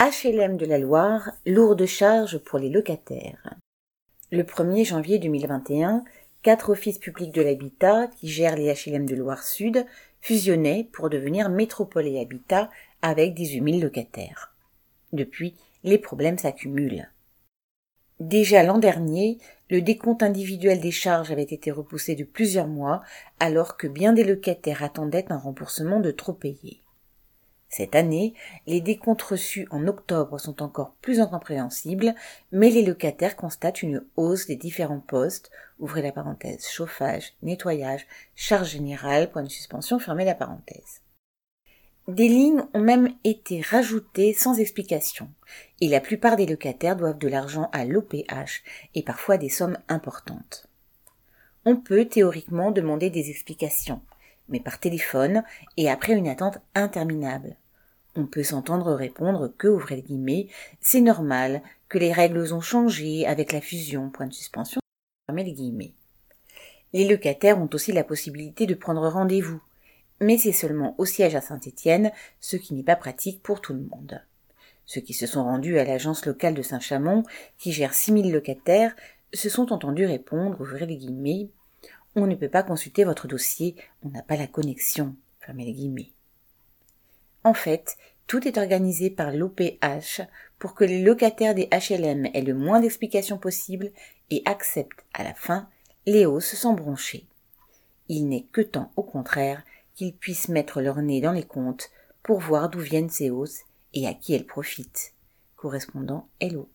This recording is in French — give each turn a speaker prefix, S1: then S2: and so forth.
S1: HLM de la Loire, lourde charge pour les locataires. Le 1er janvier 2021, quatre offices publics de l'habitat qui gèrent les HLM de Loire Sud fusionnaient pour devenir Métropole et Habitat avec 18 000 locataires. Depuis, les problèmes s'accumulent. Déjà l'an dernier, le décompte individuel des charges avait été repoussé de plusieurs mois alors que bien des locataires attendaient un remboursement de trop payés. Cette année, les décomptes reçus en octobre sont encore plus incompréhensibles, mais les locataires constatent une hausse des différents postes, ouvrez la parenthèse, chauffage, nettoyage, charge générale, point de suspension, fermez la parenthèse. Des lignes ont même été rajoutées sans explication, et la plupart des locataires doivent de l'argent à l'OPH, et parfois des sommes importantes. On peut théoriquement demander des explications, mais par téléphone et après une attente interminable. On peut s'entendre répondre que, ouvrez les guillemets, c'est normal, que les règles ont changé avec la fusion, point de suspension, les guillemets. Les locataires ont aussi la possibilité de prendre rendez-vous, mais c'est seulement au siège à Saint-Étienne, ce qui n'est pas pratique pour tout le monde. Ceux qui se sont rendus à l'agence locale de Saint-Chamond, qui gère 6000 locataires, se sont entendus répondre, ouvrez les guillemets, on ne peut pas consulter votre dossier, on n'a pas la connexion. En fait, tout est organisé par l'OPH pour que les locataires des HLM aient le moins d'explications possible et acceptent à la fin les hausses sans broncher. Il n'est que temps, au contraire, qu'ils puissent mettre leur nez dans les comptes pour voir d'où viennent ces hausses et à qui elles profitent. Correspondant Hello.